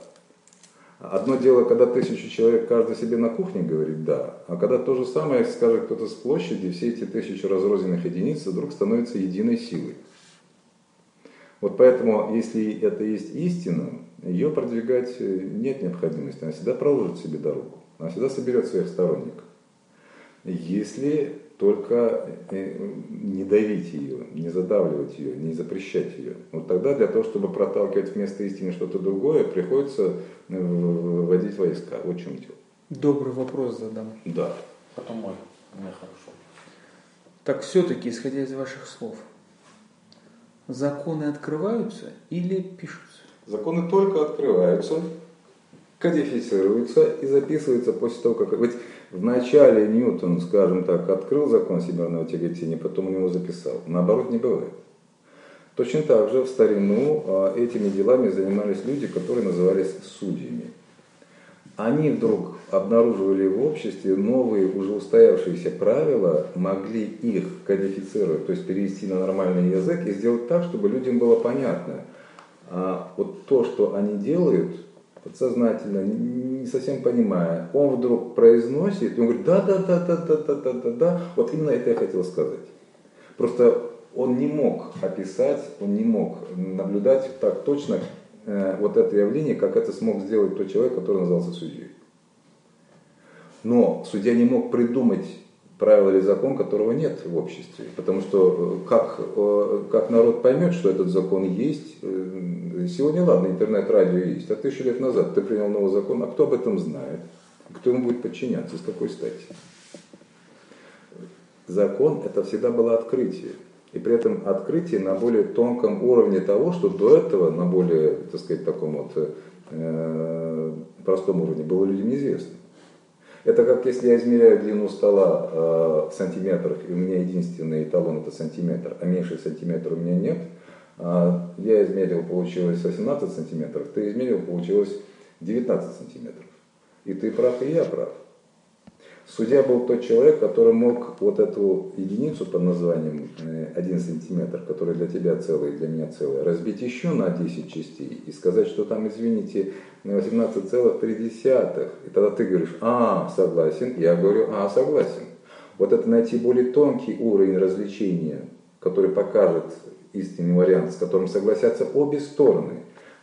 Одно дело, когда тысячу человек каждый себе на кухне говорит «да», а когда то же самое скажет кто-то с площади, все эти тысячи разрозненных единиц вдруг становятся единой силой. Вот поэтому, если это есть истина, ее продвигать нет необходимости, она всегда проложит себе дорогу, она всегда соберет своих сторонников. Если только э, не давить ее, не задавливать ее, не запрещать ее. Вот тогда для того, чтобы проталкивать вместо истины что-то другое, приходится э, вводить войска. Вот в чем дело. Добрый вопрос задам. Да. Потом мой. Мне хорошо. Так все-таки, исходя из ваших слов, законы открываются или пишутся? Законы только открываются, кодифицируются и записываются после того, как... Ведь Вначале Ньютон, скажем так, открыл закон всемирного тяготения, потом у него записал. Наоборот не бывает. Точно так же в старину а, этими делами занимались люди, которые назывались судьями. Они вдруг обнаруживали в обществе новые, уже устоявшиеся правила, могли их кодифицировать, то есть перевести на нормальный язык и сделать так, чтобы людям было понятно. А вот то, что они делают, подсознательно, не совсем понимая, он вдруг произносит, и он говорит, да, да, да, да, да, да, да, да, да, вот именно это я хотел сказать. Просто он не мог описать, он не мог наблюдать так точно вот это явление, как это смог сделать тот человек, который назывался судьей. Но судья не мог придумать правило или закон, которого нет в обществе. Потому что э, как, э, как народ поймет, что этот закон есть, э, сегодня ладно, интернет-радио есть, а тысячу лет назад ты принял новый закон, а кто об этом знает? Кто ему будет подчиняться, с какой стати? Закон это всегда было открытие. И при этом открытие на более тонком уровне того, что до этого на более, так сказать, таком вот э, простом уровне было людям неизвестно. Это как если я измеряю длину стола э, в сантиметрах, и у меня единственный эталон это сантиметр, а меньше сантиметра у меня нет. А, я измерил, получилось 18 сантиметров, ты измерил, получилось 19 сантиметров. И ты прав, и я прав. Судья был тот человек, который мог вот эту единицу под названием 1 э, сантиметр, которая для тебя целая для меня целая, разбить еще на 10 частей и сказать, что там, извините, 18,3. И тогда ты говоришь, а, согласен, я говорю, а, согласен. Вот это найти более тонкий уровень развлечения, который покажет истинный вариант, с которым согласятся обе стороны.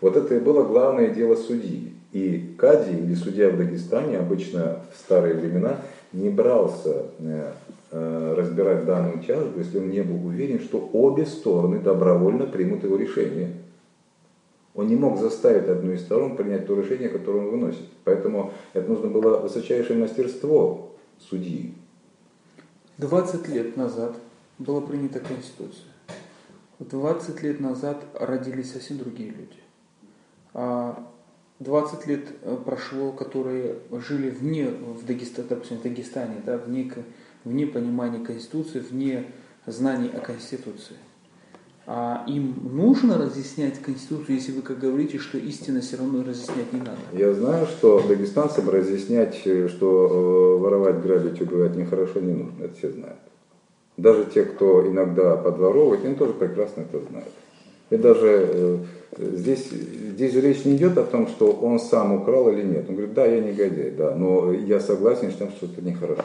Вот это и было главное дело судьи. И Кади или судья в Дагестане обычно в старые времена не брался э, э, разбирать данную тяжбу, если он не был уверен, что обе стороны добровольно примут его решение. Он не мог заставить одну из сторон принять то решение, которое он выносит. Поэтому это нужно было высочайшее мастерство судьи. 20 лет назад была принята Конституция. 20 лет назад родились совсем другие люди. А 20 лет э, прошло, которые жили вне, в Дагестане, допустим, в Дагестане, да, вне, вне понимания Конституции, вне знаний о Конституции. А им нужно разъяснять Конституцию, если вы как говорите, что истина все равно разъяснять не надо? Я знаю, что дагестанцам разъяснять, э, что э, воровать, грабить, убивать нехорошо, не нужно. Это все знают. Даже те, кто иногда подворовывает, они тоже прекрасно это знают. И даже Здесь, здесь же речь не идет о том, что он сам украл или нет. Он говорит, да, я негодяй, да, но я согласен с тем, что это нехорошо.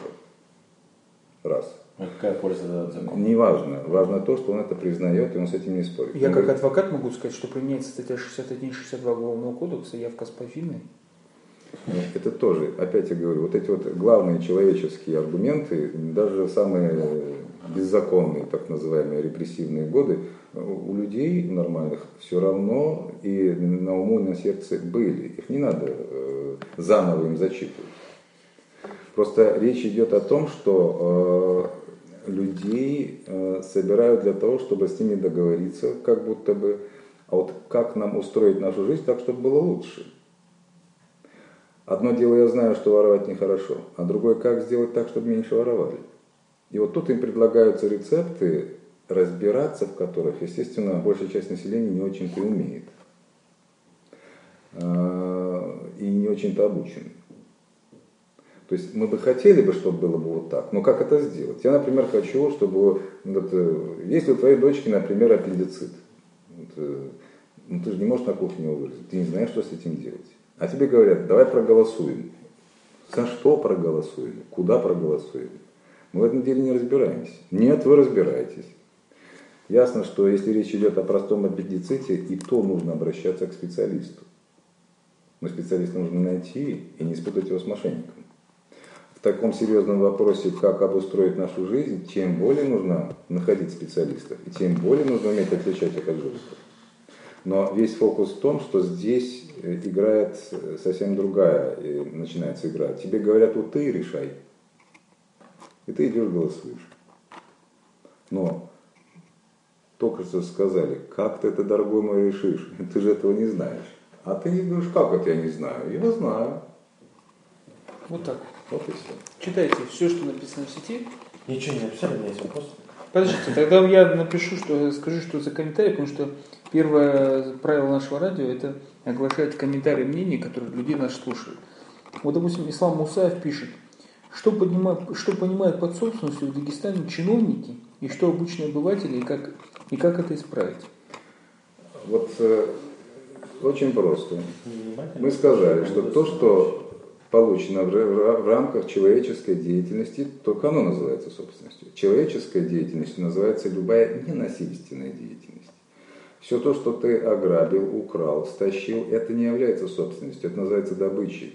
Раз. А какая польза от закона? Неважно. Важно то, что он это признает, и он с этим не спорит. Я он как говорит, адвокат могу сказать, что применяется статья 61 62 Уголовного кодекса, явка с повинной. Это тоже, опять я говорю, вот эти вот главные человеческие аргументы, даже самые беззаконные, так называемые репрессивные годы, у людей нормальных все равно и на уму, и на сердце были. Их не надо э, заново им зачитывать. Просто речь идет о том, что э, людей э, собирают для того, чтобы с ними договориться, как будто бы, а вот как нам устроить нашу жизнь так, чтобы было лучше. Одно дело, я знаю, что воровать нехорошо, а другое, как сделать так, чтобы меньше воровали. И вот тут им предлагаются рецепты, разбираться в которых, естественно, большая часть населения не очень-то умеет. А, и не очень-то обучен. То есть мы бы хотели бы, чтобы было бы вот так, но как это сделать? Я, например, хочу, чтобы, вот, э, если у твоей дочки, например, аппендицит, вот, э, ну ты же не можешь на кухне его вырезать, ты не знаешь, что с этим делать. А тебе говорят, давай проголосуем. За что проголосуем? Куда проголосуем? Мы в этом деле не разбираемся. Нет, вы разбираетесь. Ясно, что если речь идет о простом аппендиците, и то нужно обращаться к специалисту. Но специалиста нужно найти и не спутать его с мошенником. В таком серьезном вопросе, как обустроить нашу жизнь, тем более нужно находить специалистов, и тем более нужно уметь отличать их от жуликов. Но весь фокус в том, что здесь э, играет э, совсем другая, начинается игра. Тебе говорят, вот ты решай. И ты идешь голосуешь. Но только что сказали, как ты это, дорогой мой, решишь? Ты же этого не знаешь. А ты не говоришь, как это я не знаю? Я знаю. Вот так. Вот и все. Читайте все, что написано в сети. Ничего не написали, у меня есть вопрос. Подождите, тогда я напишу, что скажу, что за комментарий, потому что первое правило нашего радио это оглашать комментарии мнений, которые людей нас слушают. Вот, допустим, Ислам Мусаев пишет, что понимает, что понимают под собственностью в Дагестане чиновники и что обычные обыватели, и как, и как это исправить. Вот э, очень просто. Мы сказали, что то, что получено в, рамках человеческой деятельности, только оно называется собственностью. Человеческая деятельность называется любая ненасильственная деятельность. Все то, что ты ограбил, украл, стащил, это не является собственностью, это называется добычей.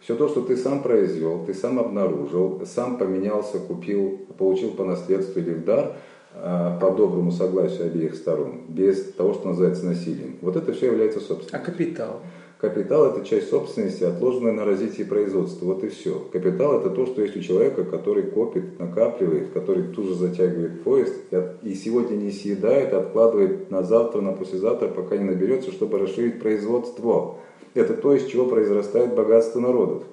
Все то, что ты сам произвел, ты сам обнаружил, сам поменялся, купил, получил по наследству или в дар, а, по доброму согласию обеих сторон, без того, что называется насилием. Вот это все является собственностью. А капитал? Капитал – это часть собственности, отложенная на развитие производства. Вот и все. Капитал – это то, что есть у человека, который копит, накапливает, который тут же затягивает поезд и сегодня не съедает, а откладывает на завтра, на послезавтра, пока не наберется, чтобы расширить производство. Это то, из чего произрастает богатство народов.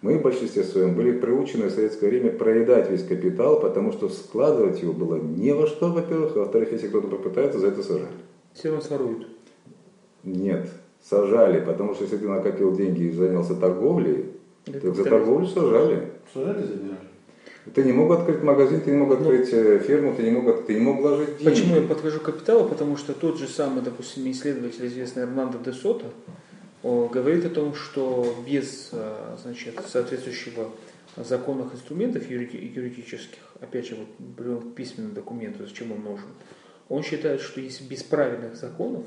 Мы в большинстве своем были приучены в советское время проедать весь капитал, потому что складывать его было не во что, во-первых, а во-вторых, если кто-то попытается, за это сажали. Все равно своруют. Нет сажали, потому что если ты накопил деньги и занялся торговлей, Это то за торговлю сажали. Сажали, забирали. Ты не мог открыть магазин, ты не мог открыть ну, ферму, ты не мог, ты не мог вложить деньги. Почему я подхожу к капиталу? Потому что тот же самый, допустим, исследователь, известный Эрнандо де Сото, говорит о том, что без э, значит, соответствующего законных инструментов юридических, опять же, вот, письменный документ, зачем он нужен, он считает, что если без правильных законов,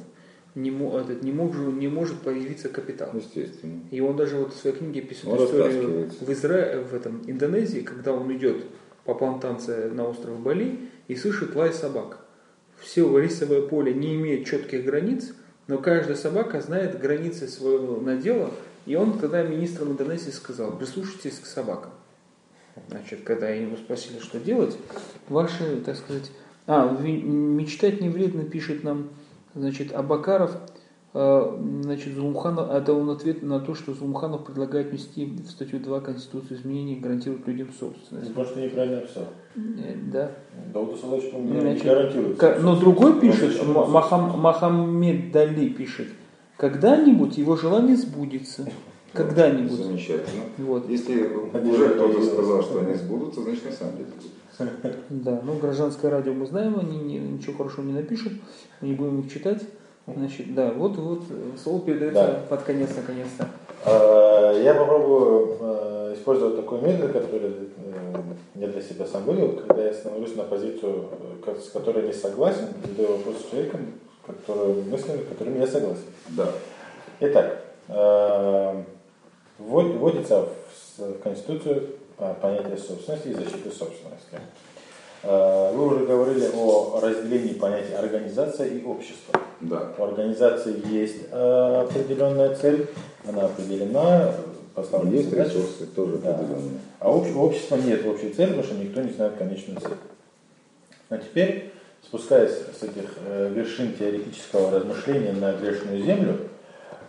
не, этот, не, мог, не может появиться капитал. Естественно. И он даже вот в своей книге пишет он историю в, Изра... в этом, Индонезии, когда он идет по плантации на остров Бали и слышит лай собак. Все рисовое поле не имеет четких границ, но каждая собака знает границы своего надела, и он тогда министром Индонезии сказал, прислушайтесь к собакам. Значит, когда его спросили, что делать, ваши, так сказать, а, мечтать не вредно, пишет нам Значит, Абакаров, значит, Зумханов, это он ответ на то, что Зумханов предлагает внести в статью 2 Конституции изменения и гарантирует людям собственность. Может, ты неправильно написал. Э, да. Дауд Асалович, по-моему, не гарантирует. Но другой пишет, Махам, Махаммед Дали пишет, когда-нибудь его желание сбудется. Когда-нибудь. Замечательно. Вот. Если уже кто-то сказал, что они сбудутся, значит на самом деле сбудутся. Да, ну гражданское радио мы знаем, они ничего хорошего не напишут, мы не будем их читать. Значит, да, вот, вот слово передается да. под конец, наконец-то. А, я попробую а, использовать такой метод, который э, я для себя сам вывел, когда я становлюсь на позицию, с которой не согласен, задаю вопрос с человеком, который, мыслями, которыми я согласен. Да. Итак, а, вводится в Конституцию понятие собственности и защиты собственности. Э, вы уже говорили о разделении понятий организация и общество. Да. У организации есть э, определенная цель, она определена, поставлена Есть задачи. ресурсы, тоже да. определенные. А у общества нет общей цели, потому что никто не знает конечную цель. А теперь спускаясь с этих э, вершин теоретического размышления на грешную землю,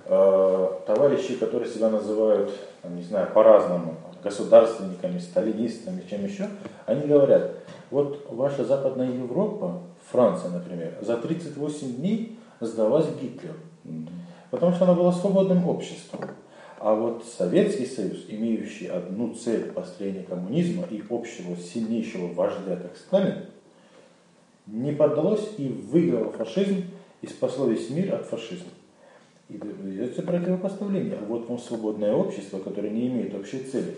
э, товарищи, которые себя называют, там, не знаю, по-разному, государственниками, сталинистами, чем еще, они говорят, вот ваша Западная Европа, Франция, например, за 38 дней сдалась Гитлеру, потому что она была свободным обществом. А вот Советский Союз, имеющий одну цель построения коммунизма и общего сильнейшего вождя, как Сталин, не поддалось и выиграло фашизм и спасло весь мир от фашизма. И ведется противопоставление. А вот вам свободное общество, которое не имеет общей цели,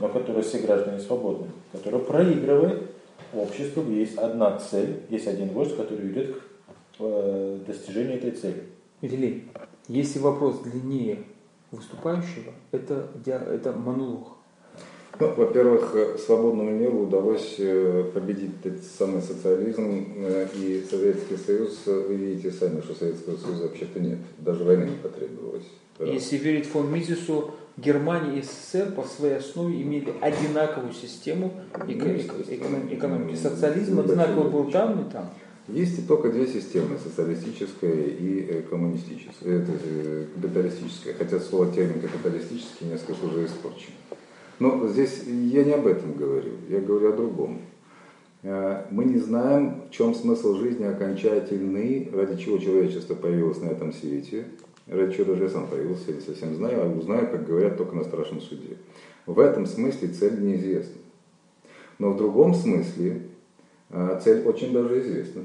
но которое все граждане свободны, которое проигрывает обществу, есть одна цель, есть один вождь, который ведет к э, достижению этой цели. Виталий, если вопрос длиннее выступающего, это, это монолог. Ну, во-первых, э, свободному миру удалось э, победить этот самый социализм и Советский Союз. Вы видите сами, что Советского Союза вообще-то нет. Даже войны не потребовалось. Если верить фон Мизису, Германия и СССР по своей основе имели одинаковую систему экономики. Социализм одинаково был там и там. Есть только две системы, социалистическая и э, коммунистическая, это, э, капиталистическая, хотя слово термин капиталистический несколько уже испорчен. Но здесь я не об этом говорю, я говорю о другом. Э, мы не знаем, в чем смысл жизни окончательный, ради чего человечество появилось на этом свете, ради чего даже я сам появился, я не совсем знаю, а узнаю, как говорят, только на страшном суде. В этом смысле цель неизвестна. Но в другом смысле а, цель очень даже известна.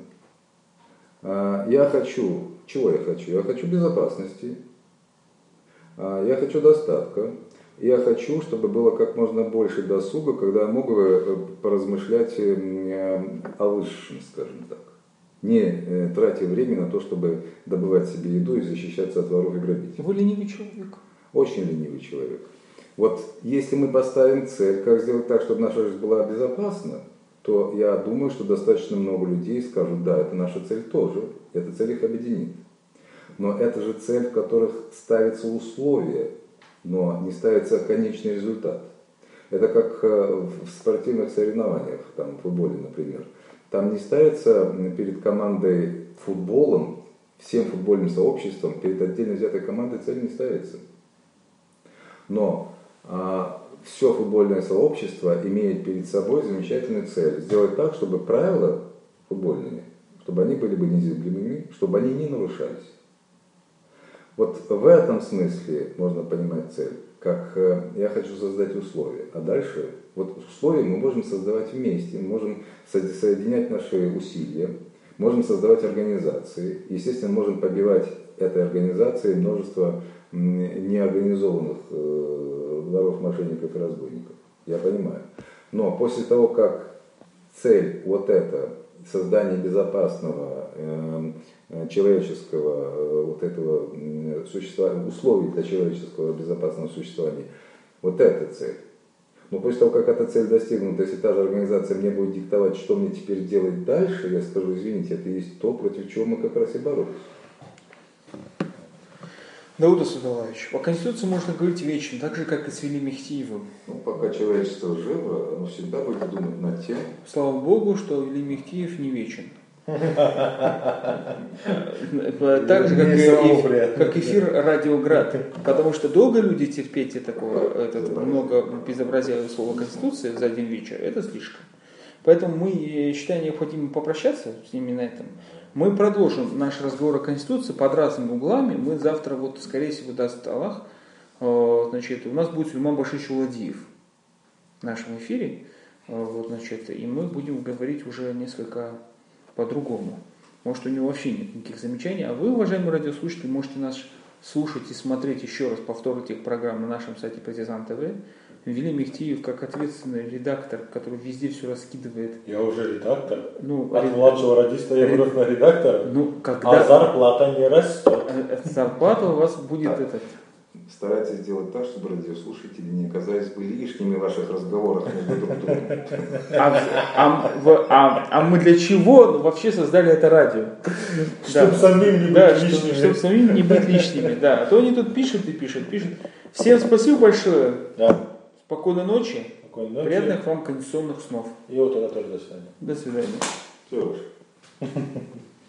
А, я хочу, чего я хочу? Я хочу безопасности, а, я хочу достатка, я хочу, чтобы было как можно больше досуга, когда я могу э, поразмышлять о высшем, скажем так. Не э, тратя время на то, чтобы добывать себе еду и защищаться от воров и грабителей. Вы ленивый человек. Очень ленивый человек. Вот если мы поставим цель, как сделать так, чтобы наша жизнь была безопасна, то я думаю, что достаточно много людей скажут, да, это наша цель тоже, эта цель их объединит. Но это же цель, в которых ставятся условия, но не ставится конечный результат. Это как э, в спортивных соревнованиях, там, в футболе, например. Там не ставится перед командой футболом, всем футбольным сообществом, перед отдельно взятой командой цель не ставится. Но а, все футбольное сообщество имеет перед собой замечательную цель. Сделать так, чтобы правила футбольные, чтобы они были бы незыблемыми, чтобы они не нарушались. Вот в этом смысле можно понимать цель, как э, я хочу создать условия. А дальше, вот условия мы можем создавать вместе, мы можем соединять наши усилия, можем создавать организации. Естественно, можем побивать этой организации множество неорганизованных э, воров, мошенников и разбойников. Я понимаю. Но после того, как цель вот эта, создание безопасного, эм, человеческого, э, вот этого существования, условий для человеческого безопасного существования, вот эта цель. Но после того, как эта цель достигнута, если та же организация мне будет диктовать, что мне теперь делать дальше, я скажу, извините, это есть то, против чего мы как раз и боролись. Дауда Садалаевич, о Конституции можно говорить вечно, так же, как и с Вели Мехтиевым. Ну, пока человечество живо, оно всегда будет думать над тем. Слава Богу, что Вели Мехтиев не вечен. Так же, как, и, как эфир Радиоград. Потому что долго люди терпеть такого, этот, много безобразия слова Конституции за один вечер, это слишком. Поэтому мы считаем необходимым попрощаться с ними на этом. Мы продолжим наш разговор о Конституции под разными углами. Мы завтра, вот, скорее всего, даст Аллах, э, значит, у нас будет Сульман Башич Владиев в нашем эфире. Э, вот, значит, и мы будем говорить уже несколько по-другому. Может, у него вообще нет никаких замечаний. А вы, уважаемые радиослушатели, можете нас слушать и смотреть еще раз повтор этих программ на нашем сайте Партизан ТВ. Вели Мехтиев как ответственный редактор, который везде все раскидывает. Я уже редактор. Ну, От ред... младшего радиста я вырос на редактора. Ну, когда... А зарплата не растет. Э, э, зарплата у вас будет этот. Старайтесь сделать так, чтобы радиослушатели не оказались бы лишними в ваших разговорах между друг другом. А, а, а, а мы для чего вообще создали это радио? Чтобы да. самим не быть да, лишними. Чтобы, чтобы самим не быть лишними, да. А то они тут пишут и пишут, пишут. Всем спасибо большое. Да. Спокойной ночи. Спокойной ночи. Приятных вам конституционных снов. И вот тогда тоже до свидания. До свидания. Все.